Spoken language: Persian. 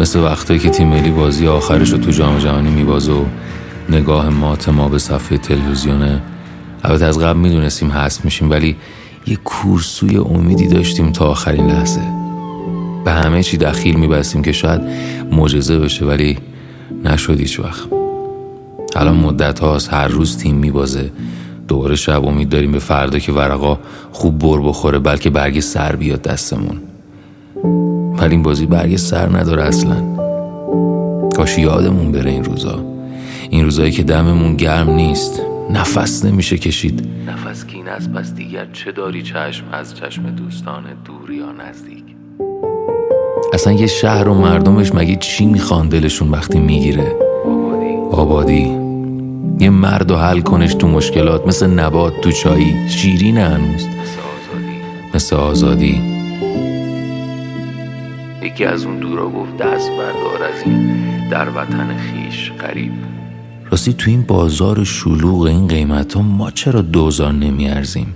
مثل وقتایی که تیم ملی بازی آخرش رو تو جام جهانی میبازه و نگاه مات ما به صفحه تلویزیونه. البته از قبل می‌دونستیم هست میشیم ولی یه کورسوی امیدی داشتیم تا آخرین لحظه. به همه چی دخیل میبستیم که شاید معجزه بشه ولی نشد هیچ وقت. الان مدت هاست هر روز تیم میبازه. دوباره شب امید داریم به فردا که ورقا خوب بر بخوره بلکه برگ سر بیاد دستمون. ولی این بازی برگ سر نداره اصلا. کاش یادمون بره این روزا. این روزایی که دممون گرم نیست. نفس نمیشه کشید. نفس کین از پس دیگر چه داری چشم از چشم دوستان دور یا نزدیک؟ اصلا یه شهر و مردمش مگه چی می‌خوان دلشون وقتی می‌گیره؟ آبادی. یه مرد و حل کنش تو مشکلات مثل نبات تو چایی. شیرین هنوز. مثل آزادی. یکی از اون دورا گفت دست بردار از این در وطن خیش قریب راستی تو این بازار شلوغ این قیمت ها ما چرا دوزار نمیارزیم؟